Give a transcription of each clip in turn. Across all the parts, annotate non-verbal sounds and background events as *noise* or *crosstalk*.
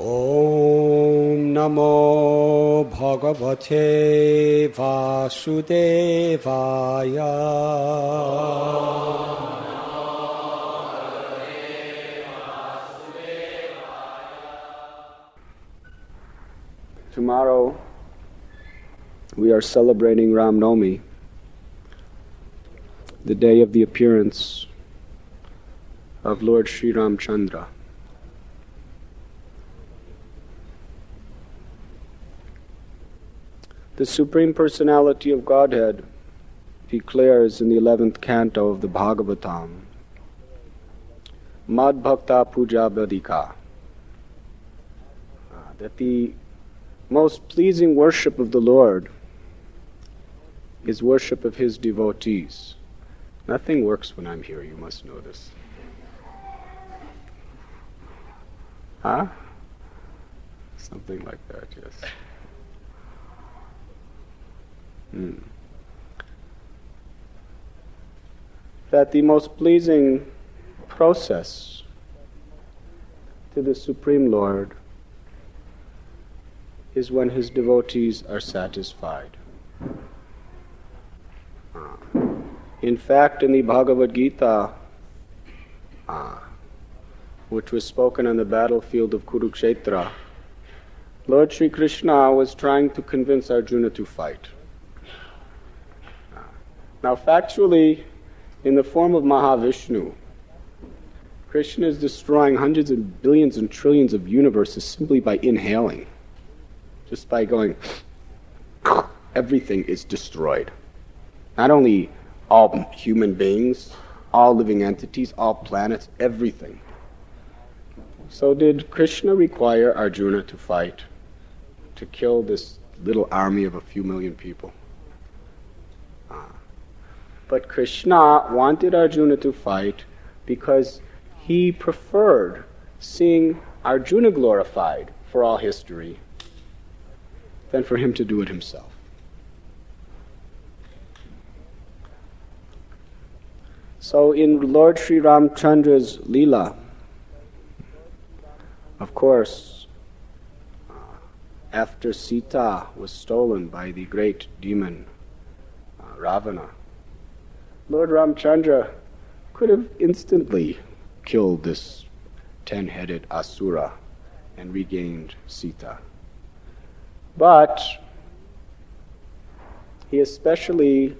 ॐ नमो भगवते वासुदेवाय Tomorrow we are celebrating Ram Navami, the day of the appearance of Lord Sri Ramchandra. The Supreme Personality of Godhead declares in the 11th canto of the Bhagavatam, Mad Bhakta Puja uh, that the most pleasing worship of the Lord is worship of His devotees. Nothing works when I'm here, you must know this. Huh? Something like that, yes. Hmm. That the most pleasing process to the Supreme Lord is when his devotees are satisfied. Ah. In fact, in the Bhagavad Gita, uh, which was spoken on the battlefield of Kurukshetra, Lord Sri Krishna was trying to convince Arjuna to fight. Now, factually, in the form of Mahavishnu, Krishna is destroying hundreds of billions and trillions of universes simply by inhaling. Just by going, *sniffs* everything is destroyed. Not only all human beings, all living entities, all planets, everything. So, did Krishna require Arjuna to fight, to kill this little army of a few million people? But Krishna wanted Arjuna to fight because he preferred seeing Arjuna glorified for all history than for him to do it himself. So in Lord Sri Ramchandra's Leela, of course, uh, after Sita was stolen by the great demon uh, Ravana, Lord Ramchandra could have instantly killed this ten headed Asura and regained Sita. But he especially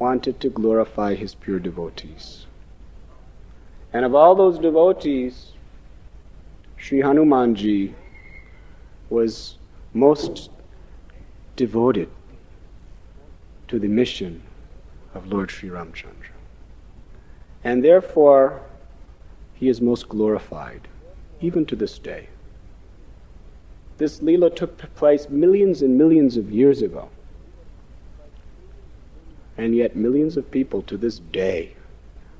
wanted to glorify his pure devotees. And of all those devotees, Sri Hanumanji was most devoted to the mission of Lord Sri Ramchandra. And therefore, he is most glorified, even to this day. This Leela took place millions and millions of years ago. And yet, millions of people to this day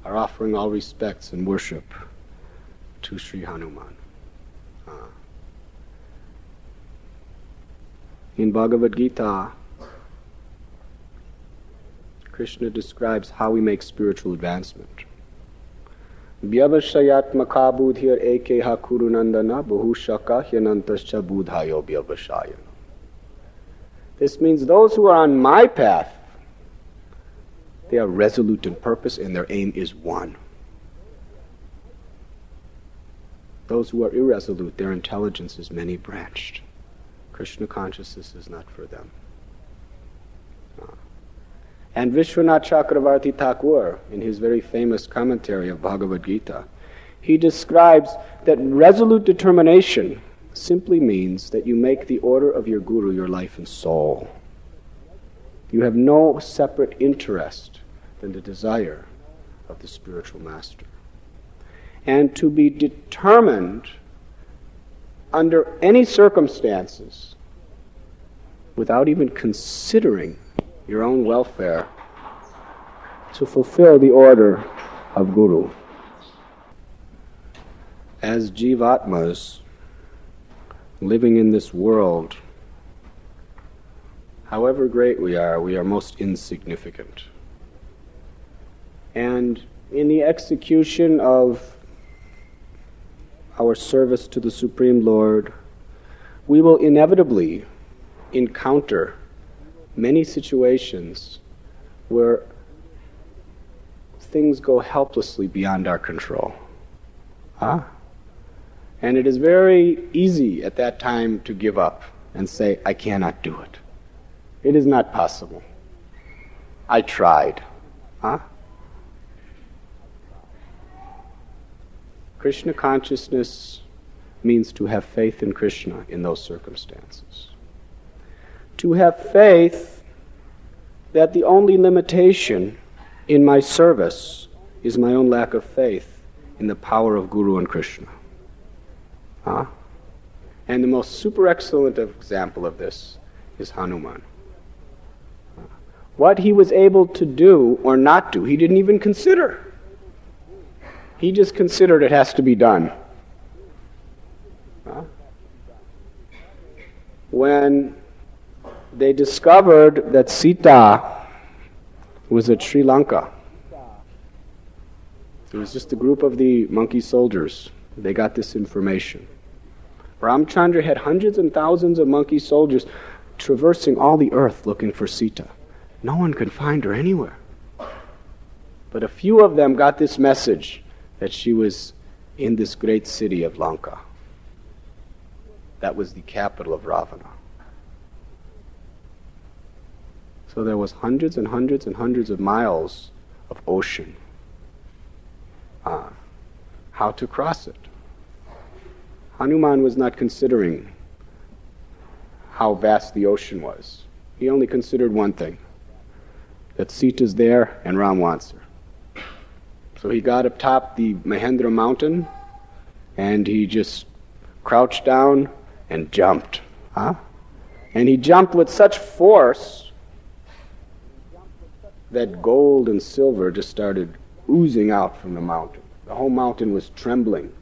are offering all respects and worship to Sri Hanuman. Uh. In Bhagavad Gita, Krishna describes how we make spiritual advancement. Kurunandana. This means those who are on my path, they are resolute in purpose and their aim is one. Those who are irresolute, their intelligence is many branched. Krishna consciousness is not for them. And Vishwanath Chakravarti Thakur, in his very famous commentary of Bhagavad Gita, he describes that resolute determination simply means that you make the order of your guru your life and soul. You have no separate interest than the desire of the spiritual master. And to be determined under any circumstances without even considering your own welfare to fulfill the order of Guru. As Jivatmas living in this world, however great we are, we are most insignificant. And in the execution of our service to the Supreme Lord, we will inevitably encounter many situations where things go helplessly beyond our control. Huh? And it is very easy at that time to give up and say, I cannot do it. It is not possible. I tried. Huh? Krishna consciousness means to have faith in Krishna in those circumstances. To have faith that the only limitation in my service is my own lack of faith in the power of Guru and Krishna. Huh? And the most super excellent example of this is Hanuman. What he was able to do or not do, he didn't even consider. He just considered it has to be done. Huh? When they discovered that Sita was at Sri Lanka, it was just a group of the monkey soldiers. They got this information. Ramchandra had hundreds and thousands of monkey soldiers traversing all the earth looking for Sita. No one could find her anywhere. But a few of them got this message that she was in this great city of Lanka. That was the capital of Ravana. So there was hundreds and hundreds and hundreds of miles of ocean. Uh, how to cross it? Hanuman was not considering how vast the ocean was. He only considered one thing that Sita's there and Ram wants her. So he got up top the Mahendra mountain and he just crouched down and jumped. Huh? And he jumped with such force that gold and silver just started oozing out from the mountain. The whole mountain was trembling.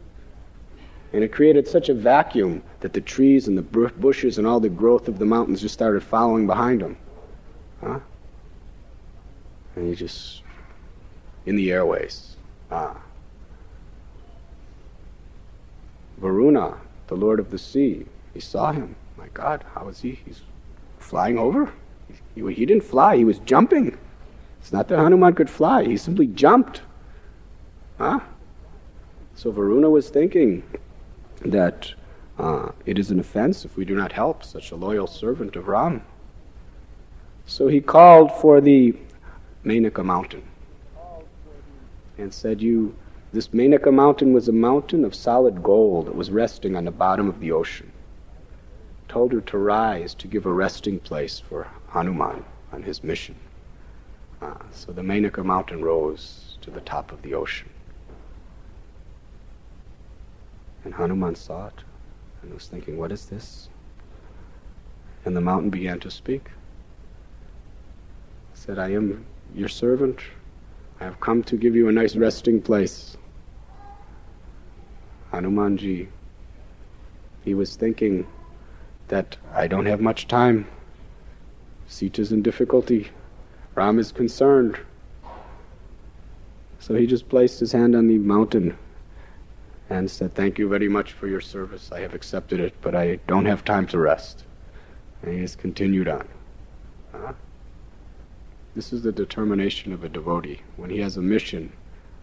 And it created such a vacuum that the trees and the bushes and all the growth of the mountains just started following behind him. Huh? And he just, in the airways. Ah. Varuna, the lord of the sea, he saw him. My God, how is he? He's flying over? He, he didn't fly, he was jumping. It's not that Hanuman could fly, he simply jumped. Huh? So Varuna was thinking, that uh, it is an offense if we do not help such a loyal servant of Ram. So he called for the Menaka mountain and said, You, this Menaka mountain was a mountain of solid gold that was resting on the bottom of the ocean. Told her to rise to give a resting place for Hanuman on his mission. Uh, so the Menaka mountain rose to the top of the ocean. And Hanuman saw it and was thinking, What is this? And the mountain began to speak. said, I am your servant. I have come to give you a nice resting place. Hanumanji, he was thinking that I don't have much time. Sita's in difficulty. Ram is concerned. So he just placed his hand on the mountain and said, Thank you very much for your service. I have accepted it, but I don't have time to rest. And he has continued on. Uh-huh. This is the determination of a devotee. When he has a mission,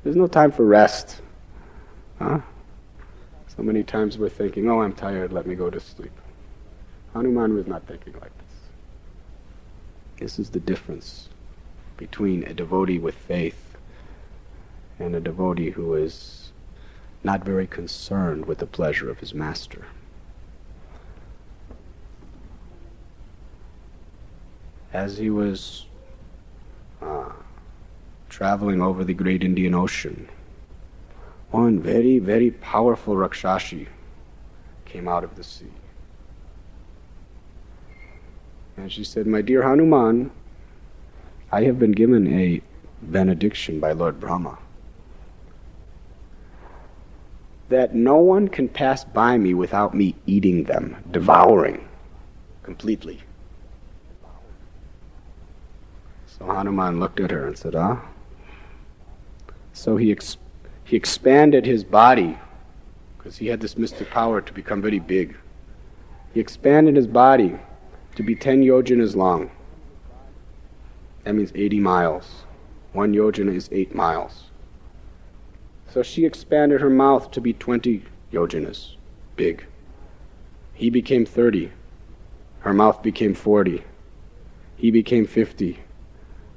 there's no time for rest. Huh? So many times we're thinking, oh, I'm tired, let me go to sleep. Hanuman was not thinking like this. This is the difference between a devotee with faith and a devotee who is not very concerned with the pleasure of his master. As he was uh, traveling over the great Indian Ocean, one very, very powerful Rakshashi came out of the sea. And she said, My dear Hanuman, I have been given a benediction by Lord Brahma that no one can pass by me without me eating them, devouring completely. So Hanuman looked at her and said, Ah. So he, ex- he expanded his body because he had this mystic power to become very big. He expanded his body to be 10 yojanas long. That means 80 miles. One yojana is 8 miles. So she expanded her mouth to be 20 yojanas, big. He became 30. Her mouth became 40. He became 50.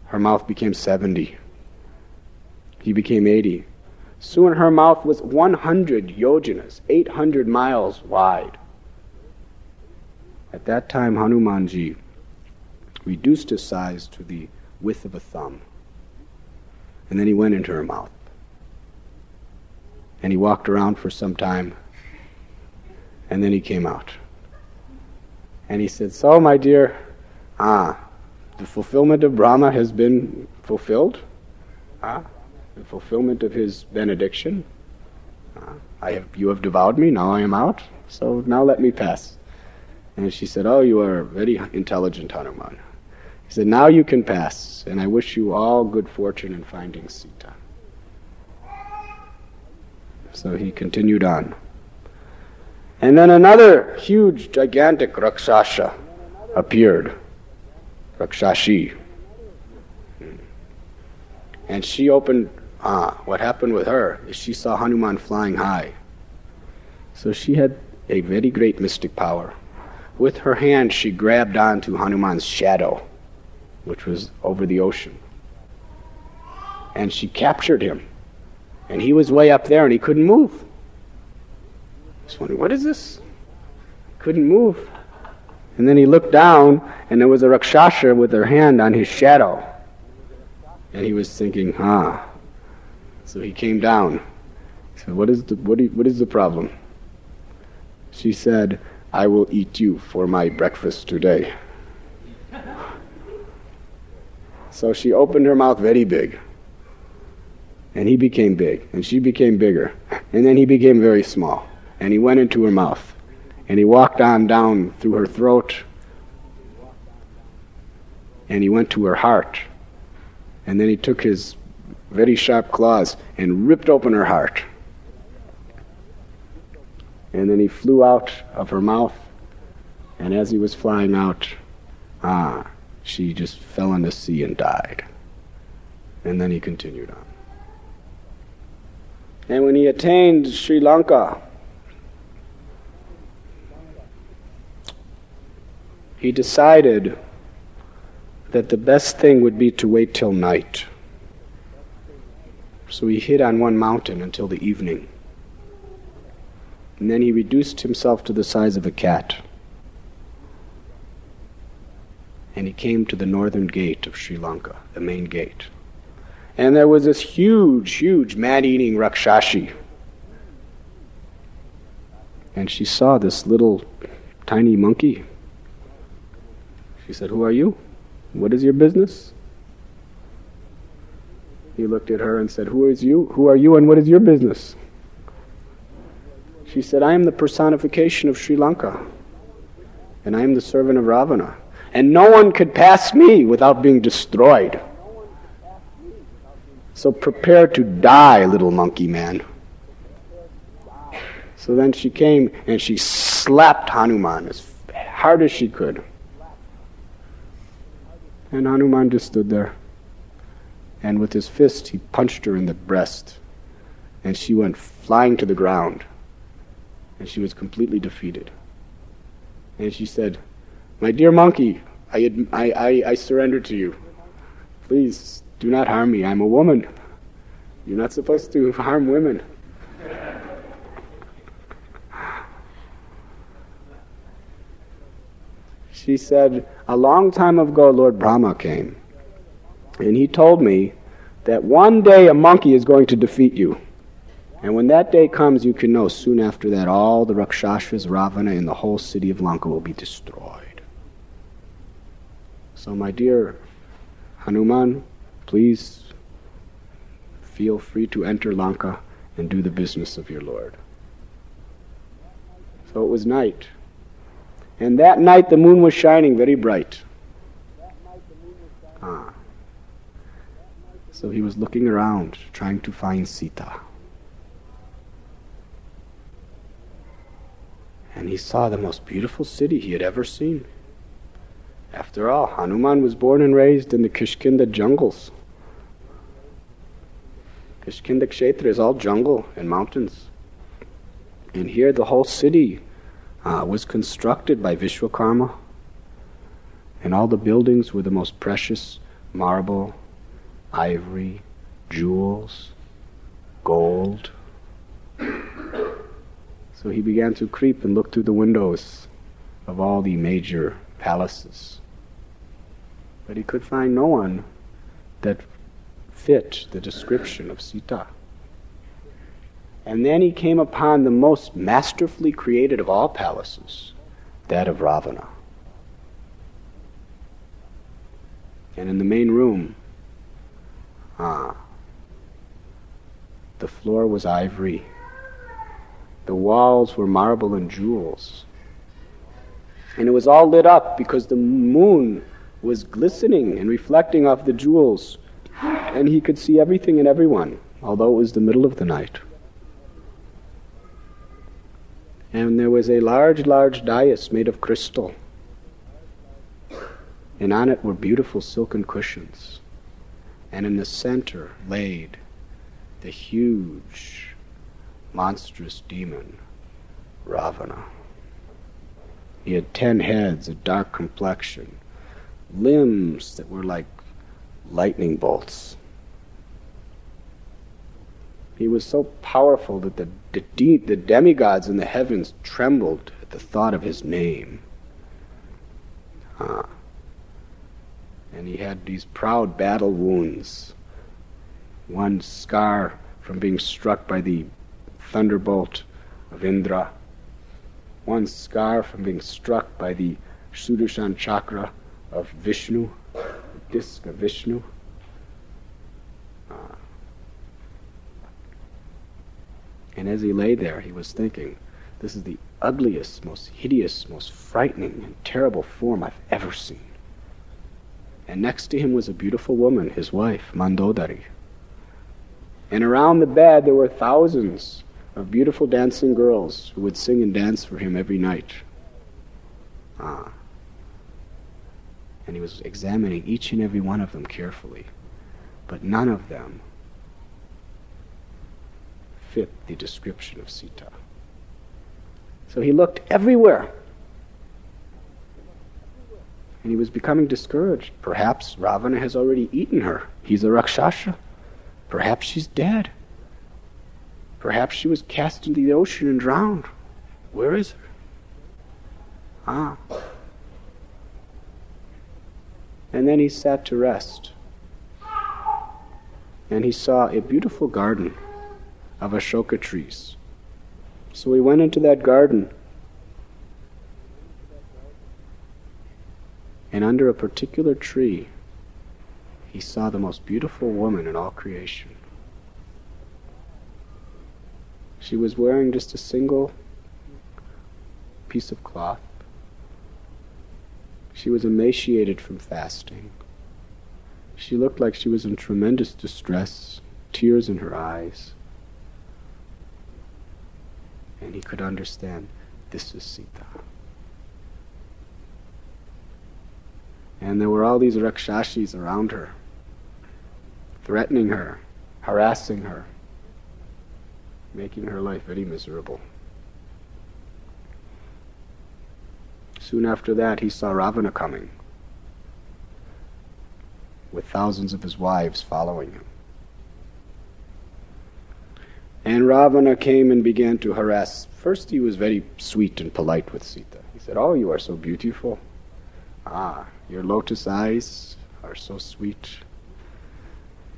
Her mouth became 70. He became 80. Soon her mouth was 100 yojanas, 800 miles wide. At that time, Hanumanji reduced his size to the width of a thumb. And then he went into her mouth. And he walked around for some time. And then he came out. And he said, So, my dear, ah, the fulfillment of Brahma has been fulfilled. Ah, the fulfillment of his benediction. Ah, I have, you have devoured me, now I am out. So now let me pass. And she said, Oh, you are very intelligent, Hanuman. He said, Now you can pass, and I wish you all good fortune in finding Sita. So he continued on. And then another huge, gigantic Rakshasa appeared. Rakshashi. And she opened, ah, what happened with her is she saw Hanuman flying high. So she had a very great mystic power. With her hand, she grabbed onto Hanuman's shadow, which was over the ocean. And she captured him. And he was way up there and he couldn't move. Just wondering, what is this? Couldn't move. And then he looked down, and there was a Rakshasa with her hand on his shadow. And he was thinking, ah. So he came down. He said, what is the, what, you, what is the problem? She said, I will eat you for my breakfast today. So she opened her mouth very big. And he became big, and she became bigger. And then he became very small. And he went into her mouth. And he walked on down through her throat. And he went to her heart. And then he took his very sharp claws and ripped open her heart. And then he flew out of her mouth. And as he was flying out, ah, she just fell in the sea and died. And then he continued on. And when he attained Sri Lanka, he decided that the best thing would be to wait till night. So he hid on one mountain until the evening. And then he reduced himself to the size of a cat. And he came to the northern gate of Sri Lanka, the main gate. And there was this huge, huge man eating Rakshashi. And she saw this little tiny monkey. She said, Who are you? What is your business? He looked at her and said, Who is you? Who are you and what is your business? She said, I am the personification of Sri Lanka, and I am the servant of Ravana, and no one could pass me without being destroyed. So prepare to die, little monkey man. So then she came and she slapped Hanuman as hard as she could. And Hanuman just stood there. And with his fist, he punched her in the breast. And she went flying to the ground. And she was completely defeated. And she said, My dear monkey, I, I, I, I surrender to you. Please do not harm me. I'm a woman. You're not supposed to harm women. She said, A long time ago, Lord Brahma came, and he told me that one day a monkey is going to defeat you. And when that day comes, you can know soon after that all the Rakshasas, Ravana, and the whole city of Lanka will be destroyed. So, my dear Hanuman, Please feel free to enter Lanka and do the business of your Lord. So it was night. And that night the moon was shining very bright. Ah. So he was looking around, trying to find Sita. And he saw the most beautiful city he had ever seen. After all, Hanuman was born and raised in the Kishkinda jungles. Kishkinda Kshetra is all jungle and mountains. And here the whole city uh, was constructed by Vishwakarma. And all the buildings were the most precious marble, ivory, jewels, gold. So he began to creep and look through the windows of all the major palaces. But he could find no one that fit the description of Sita. And then he came upon the most masterfully created of all palaces, that of Ravana. And in the main room, ah, the floor was ivory. The walls were marble and jewels. And it was all lit up because the moon was glistening and reflecting off the jewels. And he could see everything and everyone, although it was the middle of the night. And there was a large, large dais made of crystal. And on it were beautiful silken cushions. And in the center laid the huge, monstrous demon, Ravana. He had ten heads, a dark complexion, limbs that were like lightning bolts. He was so powerful that the, the, de- the demigods in the heavens trembled at the thought of his name. Ah. And he had these proud battle wounds. One scar from being struck by the thunderbolt of Indra. One scar from being struck by the Sudarshan chakra of Vishnu, the disc of Vishnu. And as he lay there, he was thinking, this is the ugliest, most hideous, most frightening, and terrible form I've ever seen. And next to him was a beautiful woman, his wife, Mandodari. And around the bed there were thousands of beautiful dancing girls who would sing and dance for him every night. Ah. And he was examining each and every one of them carefully. But none of them fit the description of Sita. So he looked everywhere. And he was becoming discouraged. Perhaps Ravana has already eaten her. He's a Rakshasa. Perhaps she's dead. Perhaps she was cast into the ocean and drowned. Where is her? Ah. And then he sat to rest. And he saw a beautiful garden of Ashoka trees. So we went into that garden. And under a particular tree, he saw the most beautiful woman in all creation. She was wearing just a single piece of cloth. She was emaciated from fasting. She looked like she was in tremendous distress, tears in her eyes and he could understand this is Sita. And there were all these rakshashis around her, threatening her, harassing her, making her life very miserable. Soon after that, he saw Ravana coming, with thousands of his wives following him. And Ravana came and began to harass. First, he was very sweet and polite with Sita. He said, Oh, you are so beautiful. Ah, your lotus eyes are so sweet.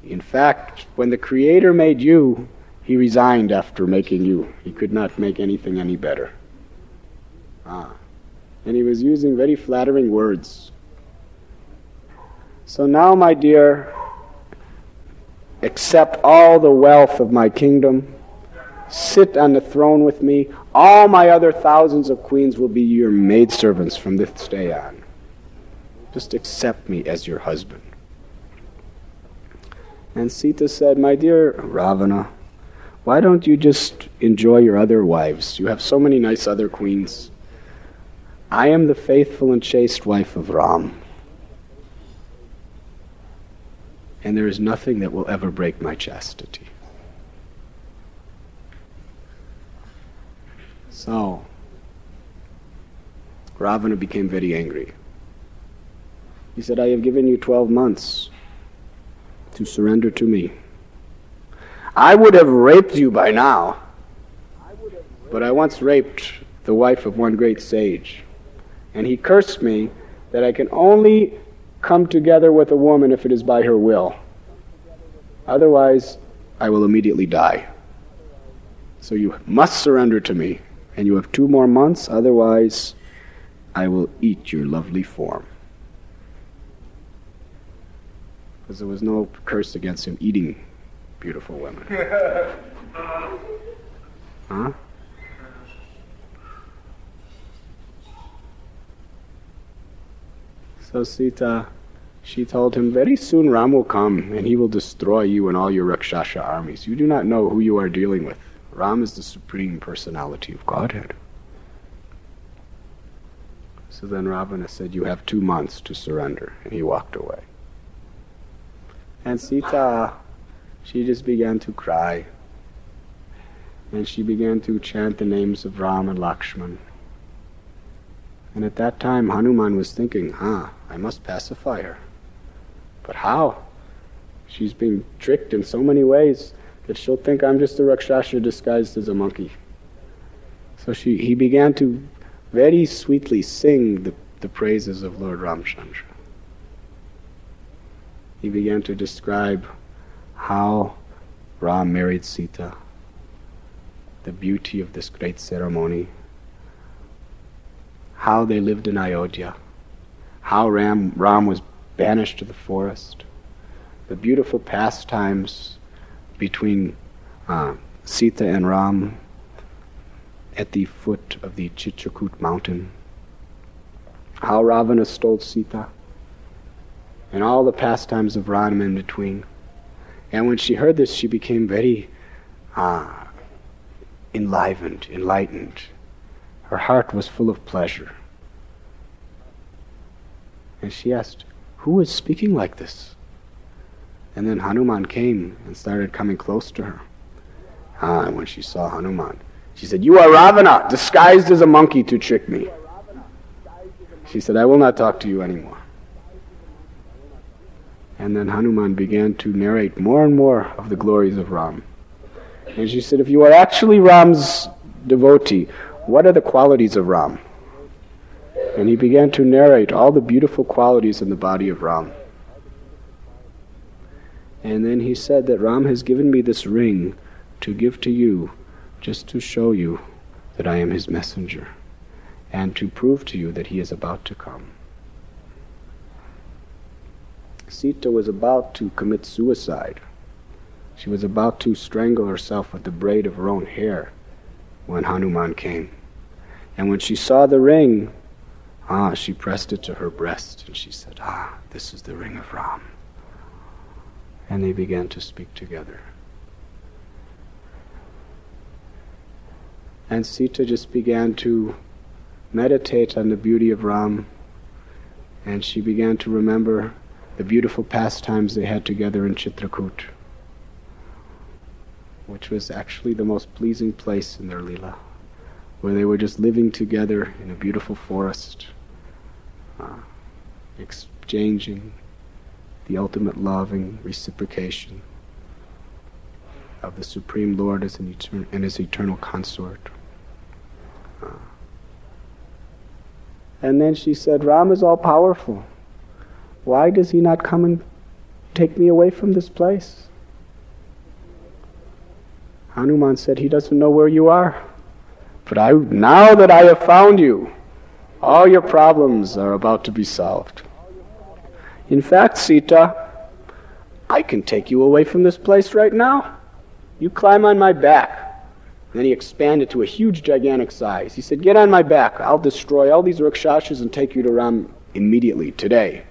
In fact, when the Creator made you, he resigned after making you. He could not make anything any better. Ah. And he was using very flattering words. So now, my dear, accept all the wealth of my kingdom Sit on the throne with me. All my other thousands of queens will be your maidservants from this day on. Just accept me as your husband. And Sita said, My dear Ravana, why don't you just enjoy your other wives? You have so many nice other queens. I am the faithful and chaste wife of Ram. And there is nothing that will ever break my chastity. So, Ravana became very angry. He said, I have given you 12 months to surrender to me. I would have raped you by now, but I once raped the wife of one great sage, and he cursed me that I can only come together with a woman if it is by her will. Otherwise, I will immediately die. So you must surrender to me, and you have two more months, otherwise, I will eat your lovely form. Because there was no curse against him eating beautiful women. *laughs* huh? So Sita, she told him, Very soon Ram will come and he will destroy you and all your Rakshasa armies. You do not know who you are dealing with. Ram is the supreme personality of Godhead. So then Ravana said, You have two months to surrender. And he walked away. And Sita she just began to cry. And she began to chant the names of Ram and Lakshman. And at that time, Hanuman was thinking, ah, I must pacify her. But how? She's being tricked in so many ways that she'll think I'm just a Rakshasa disguised as a monkey. So she, he began to very sweetly sing the, the praises of Lord Ramchandra. He began to describe how Ram married Sita, the beauty of this great ceremony, how they lived in Ayodhya, how Ram, Ram was banished to the forest, the beautiful pastimes between uh, Sita and Ram at the foot of the Chitrakut mountain, how Ravana stole Sita, and all the pastimes of Ram in between. And when she heard this, she became very uh, enlivened, enlightened. Her heart was full of pleasure. And she asked, Who is speaking like this? And then Hanuman came and started coming close to her. Ah, and when she saw Hanuman, she said, You are Ravana, disguised as a monkey to trick me. She said, I will not talk to you anymore. And then Hanuman began to narrate more and more of the glories of Ram. And she said, If you are actually Ram's devotee, what are the qualities of Ram? And he began to narrate all the beautiful qualities in the body of Ram. And then he said that Ram has given me this ring to give to you just to show you that I am his messenger and to prove to you that he is about to come. Sita was about to commit suicide. She was about to strangle herself with the braid of her own hair when Hanuman came. And when she saw the ring, ah, she pressed it to her breast and she said, Ah, this is the ring of Ram. And they began to speak together. And Sita just began to meditate on the beauty of Ram, and she began to remember the beautiful pastimes they had together in Chitrakoot, which was actually the most pleasing place in their Leela, where they were just living together in a beautiful forest, uh, exchanging the ultimate loving reciprocation of the Supreme Lord as an etern- and his eternal consort. Uh, and then she said, Ram is all powerful. Why does he not come and take me away from this place? Hanuman said, He doesn't know where you are. But I, now that I have found you, all your problems are about to be solved. In fact, Sita, I can take you away from this place right now. You climb on my back. then he expanded to a huge, gigantic size. He said, Get on my back. I'll destroy all these Rakshasas and take you to Ram immediately, today.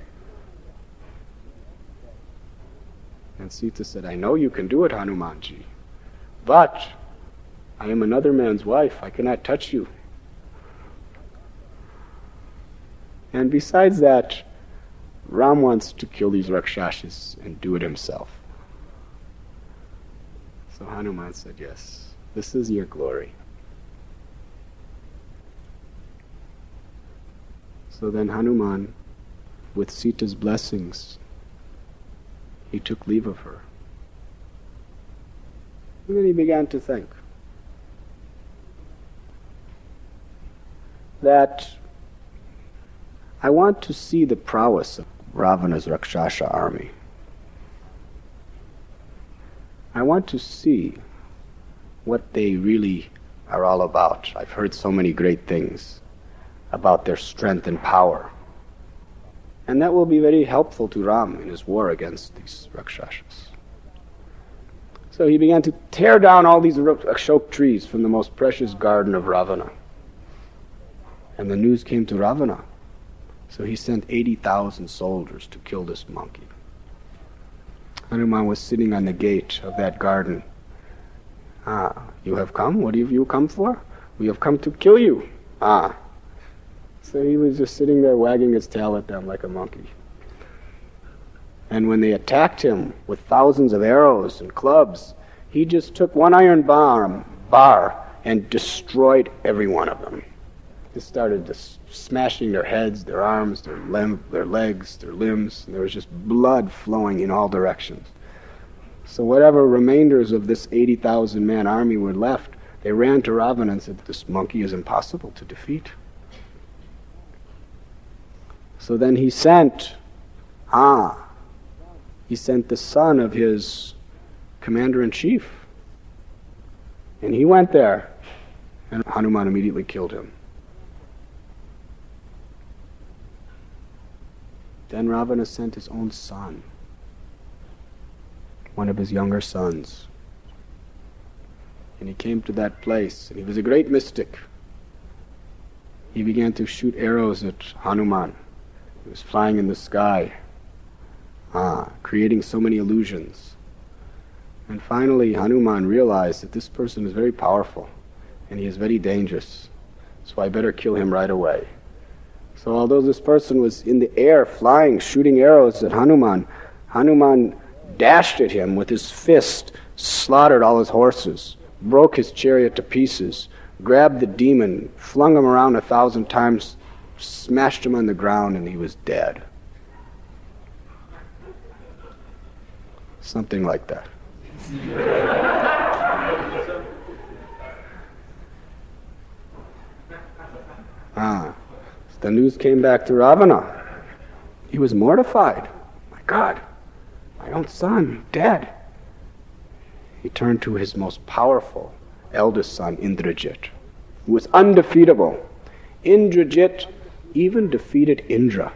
And Sita said, I know you can do it, Hanumanji, But I am another man's wife. I cannot touch you. And besides that, Ram wants to kill these Rakshasas and do it himself. So Hanuman said, Yes, this is your glory. So then Hanuman, with Sita's blessings, he took leave of her. And then he began to think that I want to see the prowess of Ravana's Rakshasa army. I want to see what they really are all about. I've heard so many great things about their strength and power. And that will be very helpful to Ram in his war against these Rakshasas. So he began to tear down all these ashok trees from the most precious garden of Ravana. And the news came to Ravana. So he sent 80,000 soldiers to kill this monkey. Hanuman was sitting on the gate of that garden. Ah, you have come? What have you come for? We have come to kill you. Ah. So he was just sitting there wagging his tail at them like a monkey. And when they attacked him with thousands of arrows and clubs, he just took one iron bar, bar and destroyed every one of them. Just started just smashing their heads, their arms, their, their legs, their limbs. And there was just blood flowing in all directions. So whatever remainders of this 80,000 man army were left, they ran to Ravana and said, This monkey is impossible to defeat. So then he sent, ah, he sent the son of his commander in chief. And he went there, and Hanuman immediately killed him. Then Ravana sent his own son, one of his younger sons. And he came to that place, and he was a great mystic. He began to shoot arrows at Hanuman. He was flying in the sky, ah, creating so many illusions. And finally, Hanuman realized that this person is very powerful and he is very dangerous, so I better kill him right away. So although this person was in the air flying, shooting arrows at Hanuman, Hanuman dashed at him with his fist, slaughtered all his horses, broke his chariot to pieces, grabbed the demon, flung him around a thousand times, smashed him on the ground, and he was dead. Something like that. *laughs* ah. The news came back to Ravana. He was mortified. My God, my own son, dead. He turned to his most powerful eldest son, Indrajit, who was undefeatable. Indrajit even defeated Indra.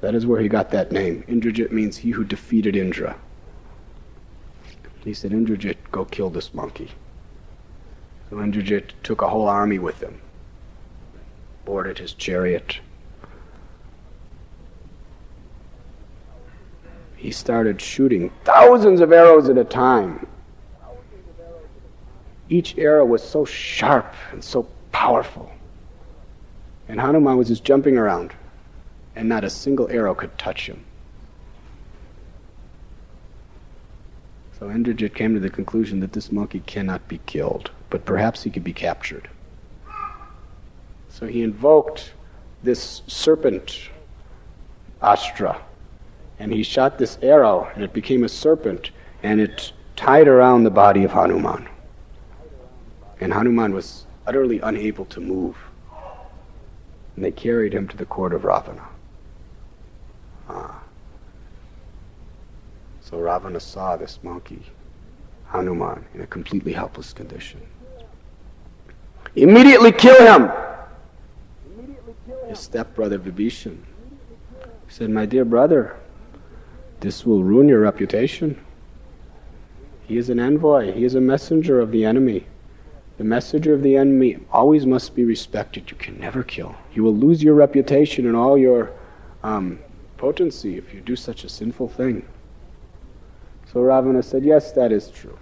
That is where he got that name. Indrajit means he who defeated Indra. He said, Indrajit, go kill this monkey. So Indrajit took a whole army with him boarded his chariot. He started shooting thousands of arrows at a time. Each arrow was so sharp and so powerful. And Hanuman was just jumping around, and not a single arrow could touch him. So Indrajit came to the conclusion that this monkey cannot be killed, but perhaps he could be captured. So he invoked this serpent astra, and he shot this arrow, and it became a serpent, and it tied around the body of Hanuman. And Hanuman was utterly unable to move. And they carried him to the court of Ravana. Ah. So Ravana saw this monkey, Hanuman, in a completely helpless condition. Immediately kill him! His stepbrother Vibhishan. He said, My dear brother, this will ruin your reputation. He is an envoy, he is a messenger of the enemy. The messenger of the enemy always must be respected. You can never kill. You will lose your reputation and all your um, potency if you do such a sinful thing. So Ravana said, Yes, that is true.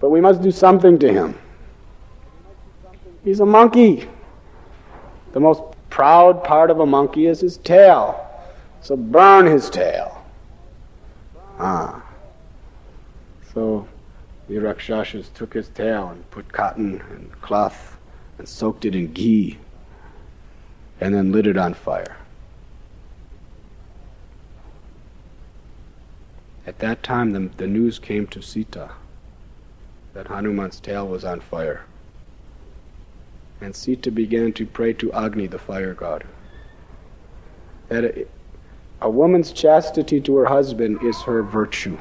but we must do something to him. He's a monkey. The most proud part of a monkey is his tail. So burn his tail. Ah. So the Rakshasas took his tail and put cotton and cloth and soaked it in ghee and then lit it on fire. At that time, the, the news came to Sita that Hanuman's tail was on fire. And Sita began to pray to Agni, the fire god. That a, a woman's chastity to her husband is her virtue.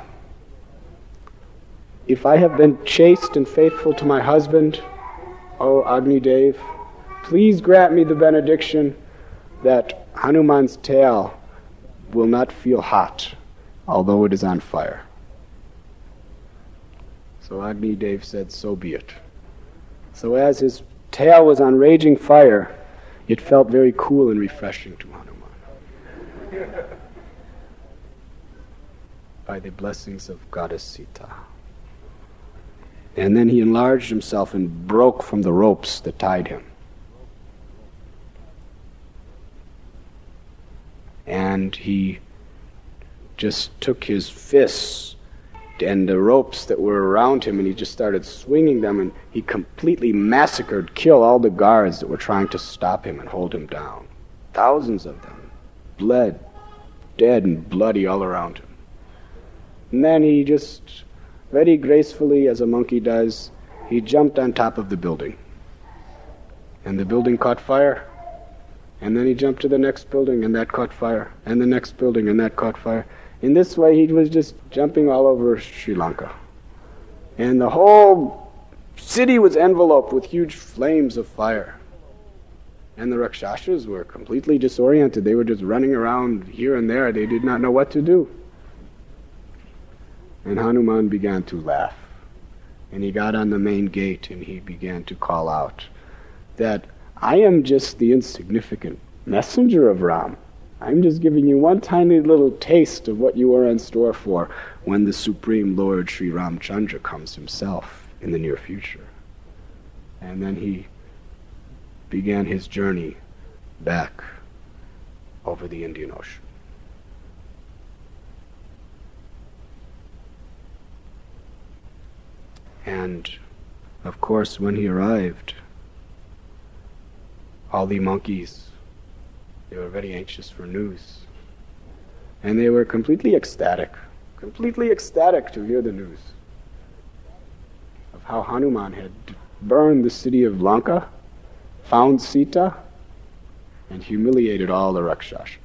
If I have been chaste and faithful to my husband, O Agni Dev, please grant me the benediction that Hanuman's tail will not feel hot, although it is on fire. So Agni Dev said, So be it. So as his tail was on raging fire, it felt very cool and refreshing to Hanuman. By the blessings of Goddess Sita. And then he enlarged himself and broke from the ropes that tied him. And he just took his fists and the ropes that were around him and he just started swinging them and he completely massacred, killed all the guards that were trying to stop him and hold him down. Thousands of them bled, dead and bloody all around him. And then he just very gracefully, as a monkey does, he jumped on top of the building. And the building caught fire. And then he jumped to the next building, and that caught fire. And the next building, and that caught fire. In this way, he was just jumping all over Sri Lanka. And the whole city was enveloped with huge flames of fire. And the Rakshasas were completely disoriented. They were just running around here and there. They did not know what to do. And Hanuman began to laugh. And he got on the main gate and he began to call out that I am just the insignificant messenger of Ram. I'm just giving you one tiny little taste of what you are in store for when the Supreme Lord Sri Ramchandra comes himself in the near future. And then he began his journey back over the Indian Ocean. And of course, when he arrived, all the monkeys, they were very anxious for news. And they were completely ecstatic, completely ecstatic to hear the news of how Hanuman had burned the city of Lanka, found Sita, and humiliated all the Rakshasas.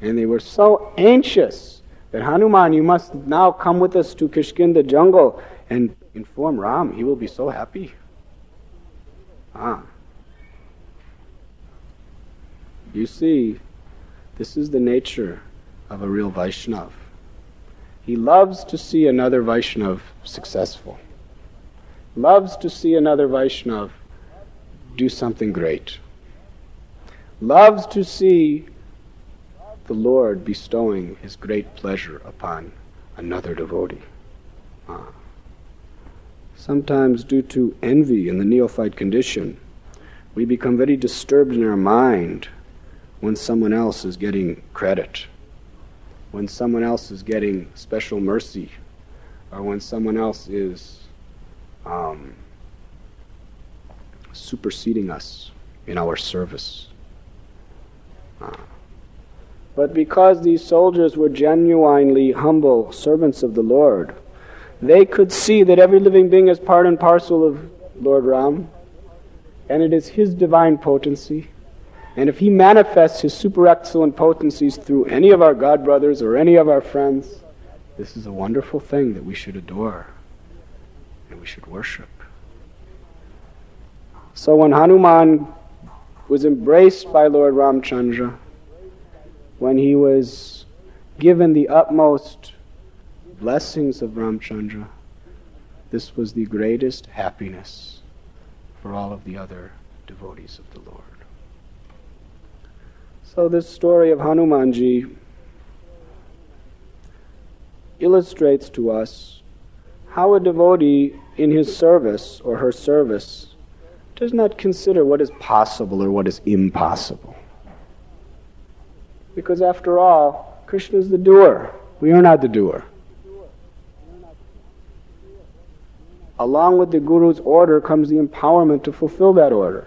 And they were so anxious that Hanuman, you must now come with us to Kishkinda jungle and inform Ram. He will be so happy. Ah. You see, this is the nature of a real Vaishnav. He loves to see another Vaishnav successful, loves to see another Vaishnav do something great, loves to see the Lord bestowing his great pleasure upon another devotee. Ah. Sometimes, due to envy in the neophyte condition, we become very disturbed in our mind when someone else is getting credit, when someone else is getting special mercy, or when someone else is um, superseding us in our service. Uh, but because these soldiers were genuinely humble servants of the Lord, they could see that every living being is part and parcel of Lord Ram, and it is His divine potency. And if He manifests His super excellent potencies through any of our God brothers or any of our friends, this is a wonderful thing that we should adore and we should worship. So when Hanuman was embraced by Lord Ramchandra, when he was given the utmost blessings of Ramchandra, this was the greatest happiness for all of the other devotees of the Lord. So, this story of Hanumanji illustrates to us how a devotee in his service or her service does not consider what is possible or what is impossible. Because after all, Krishna is the doer. We are not the doer. Along with the Guru's order comes the empowerment to fulfill that order.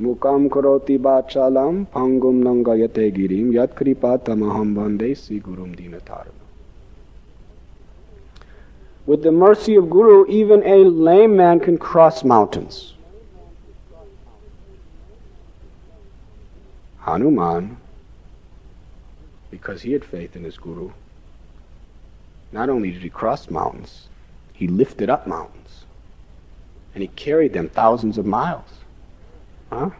Karoti bachalam pangum nangayate girim yat kripatamaham bande si gurum dinatarma. With the mercy of Guru, even a lame man can cross mountains. Hanuman, because he had faith in his Guru, not only did he cross mountains, he lifted up mountains. And he carried them thousands of miles. Huh?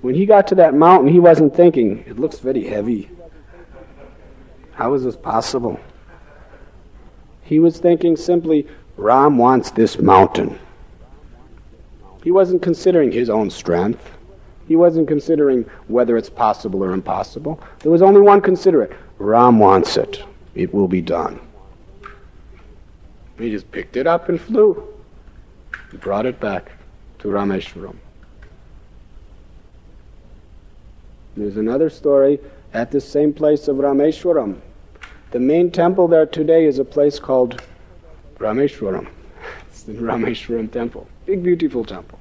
When he got to that mountain, he wasn't thinking, it looks very heavy. How is this possible? He was thinking simply, Ram wants this mountain. He wasn't considering his own strength. He wasn't considering whether it's possible or impossible. There was only one considerate Ram wants it. It will be done. He just picked it up and flew. He brought it back to Rameshwaram. There's another story at the same place of Rameshwaram. The main temple there today is a place called Rameshwaram. *laughs* It's the Rameshwaram temple. Big, beautiful temple.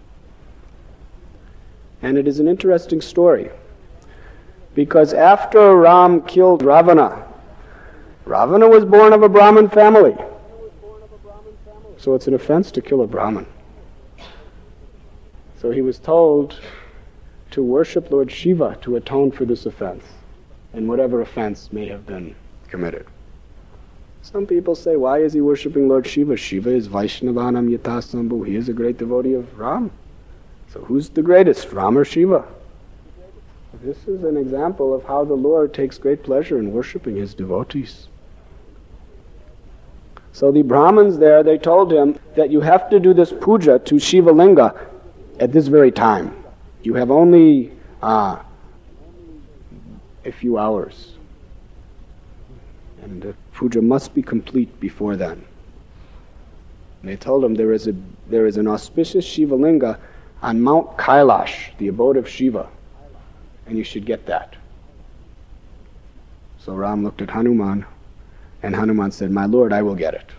And it is an interesting story. Because after Ram killed Ravana, Ravana was born of a Brahmin family. So it's an offense to kill a Brahmin. So he was told to worship Lord Shiva to atone for this offense and whatever offense may have been committed. Some people say, why is he worshiping Lord Shiva? Shiva is Vaishnavanam Yatasambhu. He is a great devotee of Ram. So who's the greatest, Ram or Shiva? This is an example of how the Lord takes great pleasure in worshiping his devotees. So the Brahmins there, they told him that you have to do this puja to Shiva Linga at this very time. You have only uh, a few hours. And the puja must be complete before then. And they told him there is, a, there is an auspicious Shiva Linga on Mount Kailash, the abode of Shiva, and you should get that. So Ram looked at Hanuman, and Hanuman said, My lord, I will get it.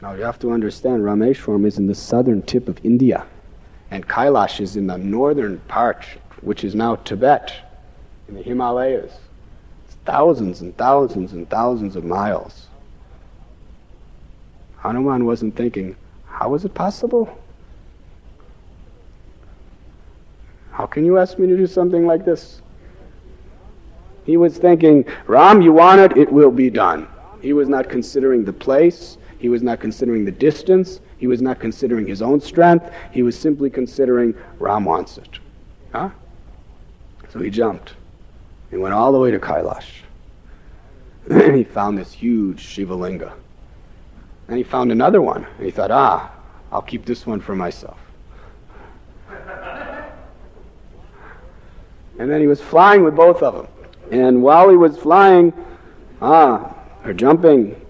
Now you have to understand, Rameshwaram is in the southern tip of India, and Kailash is in the northern part, which is now Tibet, in the Himalayas. It's thousands and thousands and thousands of miles. Hanuman wasn't thinking, How is it possible? How can you ask me to do something like this? He was thinking, Ram, you want it, it will be done. He was not considering the place, he was not considering the distance, he was not considering his own strength, he was simply considering Ram wants it. Huh? So he jumped. He went all the way to Kailash. *clears throat* and he found this huge Shiva Linga. And he found another one. And he thought, ah, I'll keep this one for myself. *laughs* and then he was flying with both of them. And while he was flying, ah, or jumping,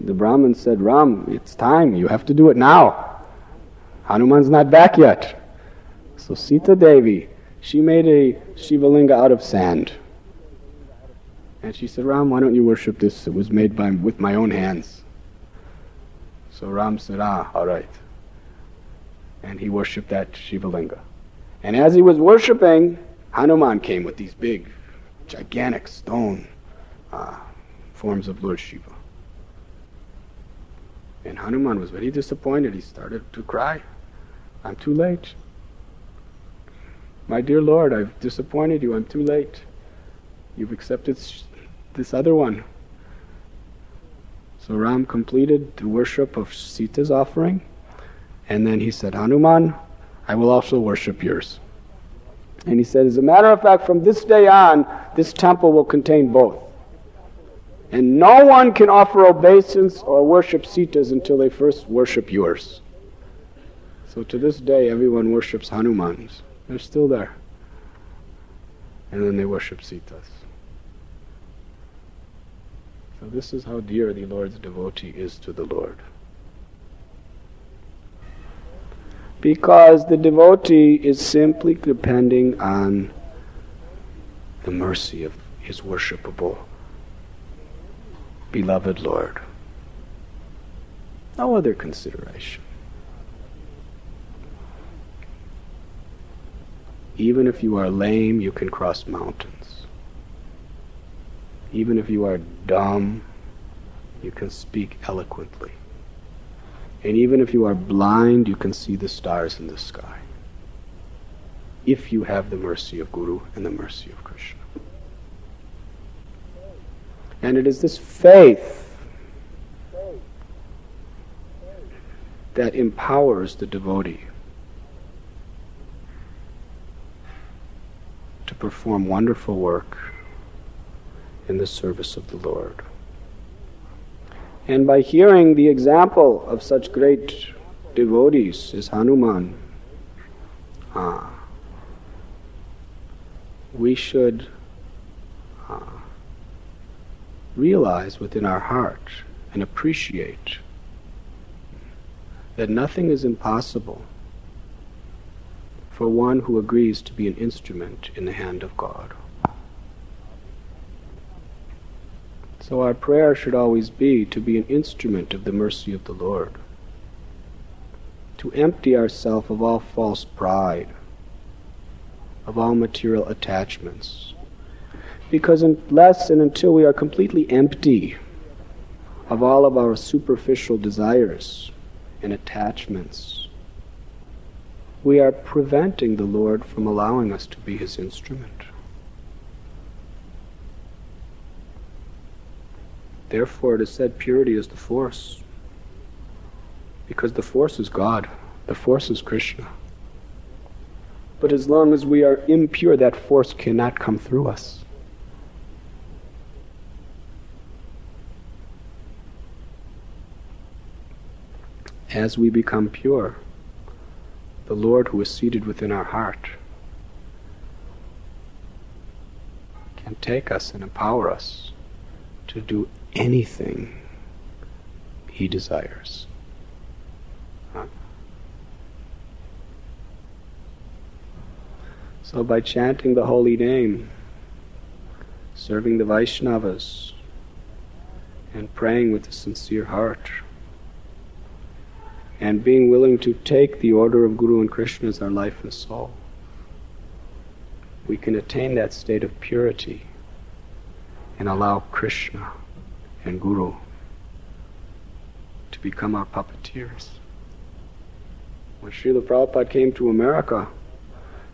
the Brahmin said, Ram, it's time. You have to do it now. Hanuman's not back yet. So Sita Devi, she made a Shivalinga out of sand. And she said, Ram, why don't you worship this? It was made by, with my own hands. So Ram said, ah, all right. And he worshipped that Shivalinga. And as he was worshipping, Hanuman came with these big gigantic stone uh, forms of Lord Shiva. And Hanuman was very disappointed. He started to cry. I'm too late. My dear Lord, I've disappointed you. I'm too late. You've accepted this other one. So Ram completed the worship of Sita's offering. And then he said, Hanuman, I will also worship yours. And he said, As a matter of fact, from this day on, this temple will contain both. And no one can offer obeisance or worship Sita's until they first worship yours. So to this day, everyone worships Hanumans. They're still there. And then they worship Sita's. So, this is how dear the Lord's devotee is to the Lord. Because the devotee is simply depending on the mercy of his worshipable, beloved Lord. No other consideration. Even if you are lame, you can cross mountains. Even if you are dumb, you can speak eloquently. And even if you are blind, you can see the stars in the sky. If you have the mercy of Guru and the mercy of Krishna. And it is this faith that empowers the devotee to perform wonderful work in the service of the Lord. And by hearing the example of such great devotees as Hanuman, ah, we should uh, realize within our heart and appreciate that nothing is impossible for one who agrees to be an instrument in the hand of God. So our prayer should always be to be an instrument of the mercy of the Lord, to empty ourselves of all false pride, of all material attachments. Because unless and until we are completely empty of all of our superficial desires and attachments, we are preventing the Lord from allowing us to be His instrument. Therefore, it is said purity is the force. Because the force is God, the force is Krishna. But as long as we are impure, that force cannot come through us. As we become pure, the Lord who is seated within our heart can take us and empower us to do anything he desires. So, by chanting the holy name, serving the Vaishnavas, and praying with a sincere heart, and being willing to take the order of Guru and Krishna as our life and soul, we can attain that state of purity and allow Krishna and Guru to become our puppeteers. When Srila Prabhupada came to America,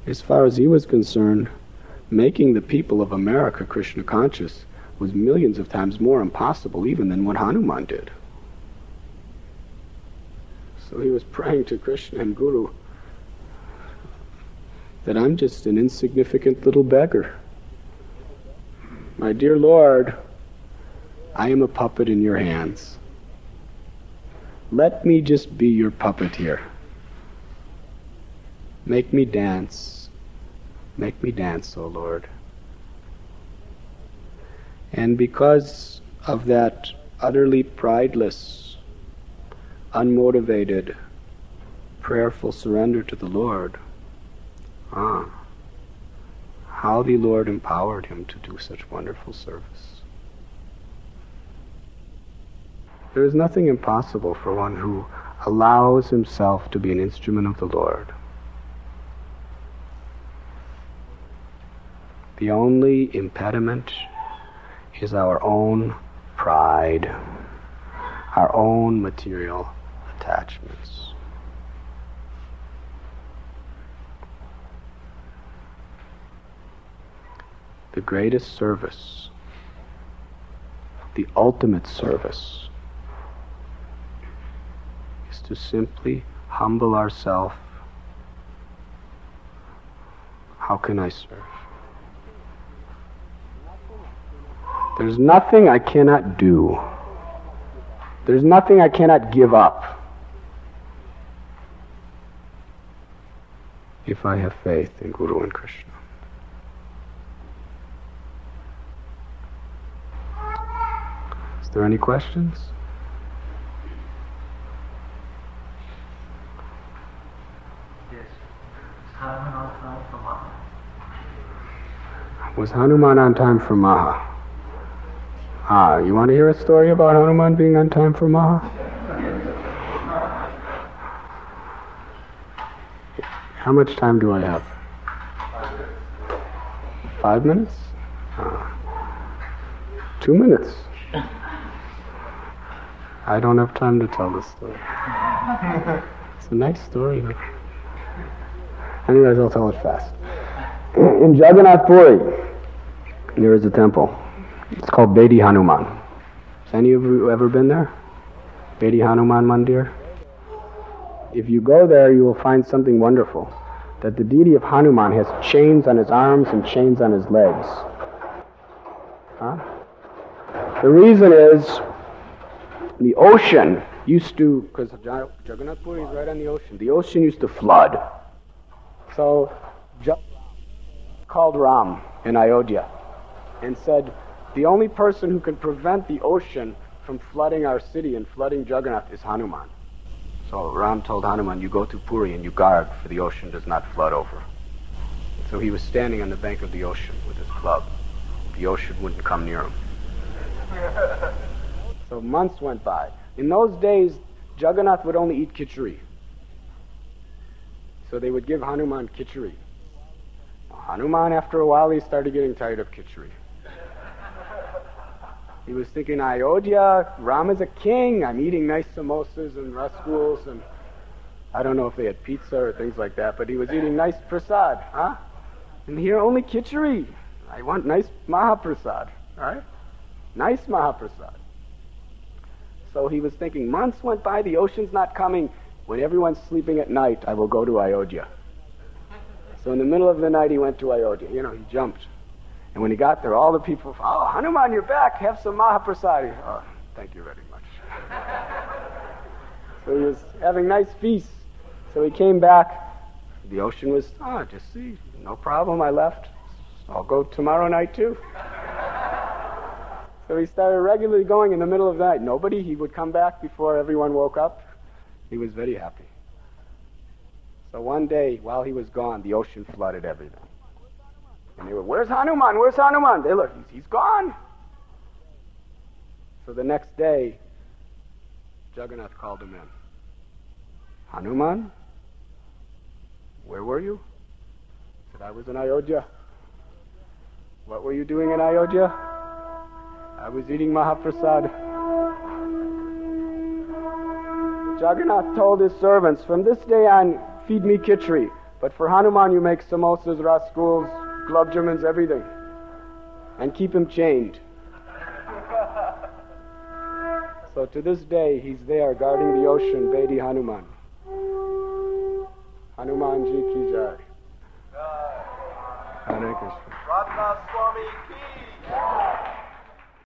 as far as he was concerned, making the people of America Krishna conscious was millions of times more impossible even than what Hanuman did. So he was praying to Krishna and Guru that I'm just an insignificant little beggar. My dear Lord, I am a puppet in your hands. Let me just be your puppet here. Make me dance. Make me dance, O oh Lord. And because of that utterly prideless, unmotivated, prayerful surrender to the Lord, ah, how the Lord empowered him to do such wonderful service. There is nothing impossible for one who allows himself to be an instrument of the Lord. The only impediment is our own pride, our own material attachments. The greatest service, the ultimate service, is to simply humble ourselves. How can I serve? There's nothing I cannot do. There's nothing I cannot give up if I have faith in Guru and Krishna. Is there any questions? Yes. Hanuman on time for Maha. Was Hanuman on time for Maha? Ah, you want to hear a story about Hanuman being on time for Maha? How much time do I have? Five minutes? Ah. Two minutes. I don't have time to tell this story. It's a nice story. Anyways, I'll tell it fast. In Jagannath Puri, there is a temple. It's called Bedi Hanuman. Has any of you ever been there? Bedi Hanuman Mandir? If you go there, you will find something wonderful. That the deity of Hanuman has chains on his arms and chains on his legs. Huh? The reason is the ocean used to, because Jagannath Puri is right on the ocean, the ocean used to flood. So, Ja- called Ram in Ayodhya and said, the only person who can prevent the ocean from flooding our city and flooding Jagannath is Hanuman. So Ram told Hanuman, you go to Puri and you guard, for the ocean does not flood over. So he was standing on the bank of the ocean with his club. The ocean wouldn't come near him. *laughs* So months went by. In those days, Jagannath would only eat khichdi. So they would give Hanuman khichdi. Hanuman, after a while, he started getting tired of khichdi. He was thinking, Ayodhya, Ram is a king. I'm eating nice samosas and rasgullas, and I don't know if they had pizza or things like that, but he was eating nice prasad, huh? And here only khichdi. I want nice mahaprasad, right? Nice mahaprasad. So he was thinking, months went by, the ocean's not coming. When everyone's sleeping at night, I will go to Ayodhya. So in the middle of the night, he went to Ayodhya. You know, he jumped. And when he got there, all the people, oh, Hanuman, you're back. Have some Mahaprasadi. Oh, thank you very much. *laughs* so he was having nice feasts. So he came back. The ocean was, oh, just see, no problem. I left. I'll go tomorrow night too. *laughs* So he started regularly going in the middle of the night. Nobody, he would come back before everyone woke up. He was very happy. So one day, while he was gone, the ocean flooded everything. And they were, Where's Hanuman? Where's Hanuman? They looked, he's, gone. So the next day, Jagannath called him in. Hanuman? Where were you? He said, I was in Ayodhya. What were you doing in Ayodhya? I was eating Mahaprasad. Jagannath told his servants, From this day on, feed me khichdi. But for Hanuman, you make samosas, rasgullas, gulab jamuns, everything. And keep him chained. So to this day, he's there guarding the ocean, Bedi Hanuman. Hanuman ji ki jai. Hare Krishna. Radha Swami ki.